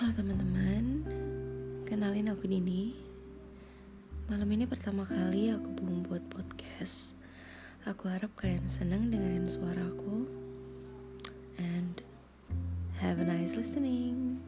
Halo teman-teman, kenalin aku Dini. Malam ini pertama kali aku membuat podcast. Aku harap kalian senang dengerin suaraku. And have a nice listening.